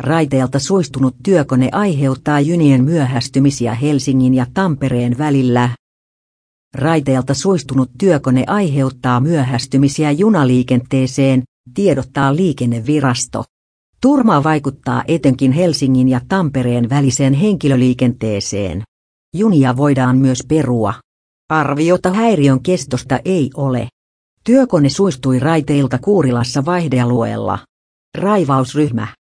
Raiteelta suistunut työkone aiheuttaa junien myöhästymisiä Helsingin ja Tampereen välillä. Raiteelta suistunut työkone aiheuttaa myöhästymisiä junaliikenteeseen, tiedottaa liikennevirasto. Turma vaikuttaa etenkin Helsingin ja Tampereen väliseen henkilöliikenteeseen. Junia voidaan myös perua. Arviota häiriön kestosta ei ole. Työkone suistui raiteilta Kuurilassa vaihdealueella. Raivausryhmä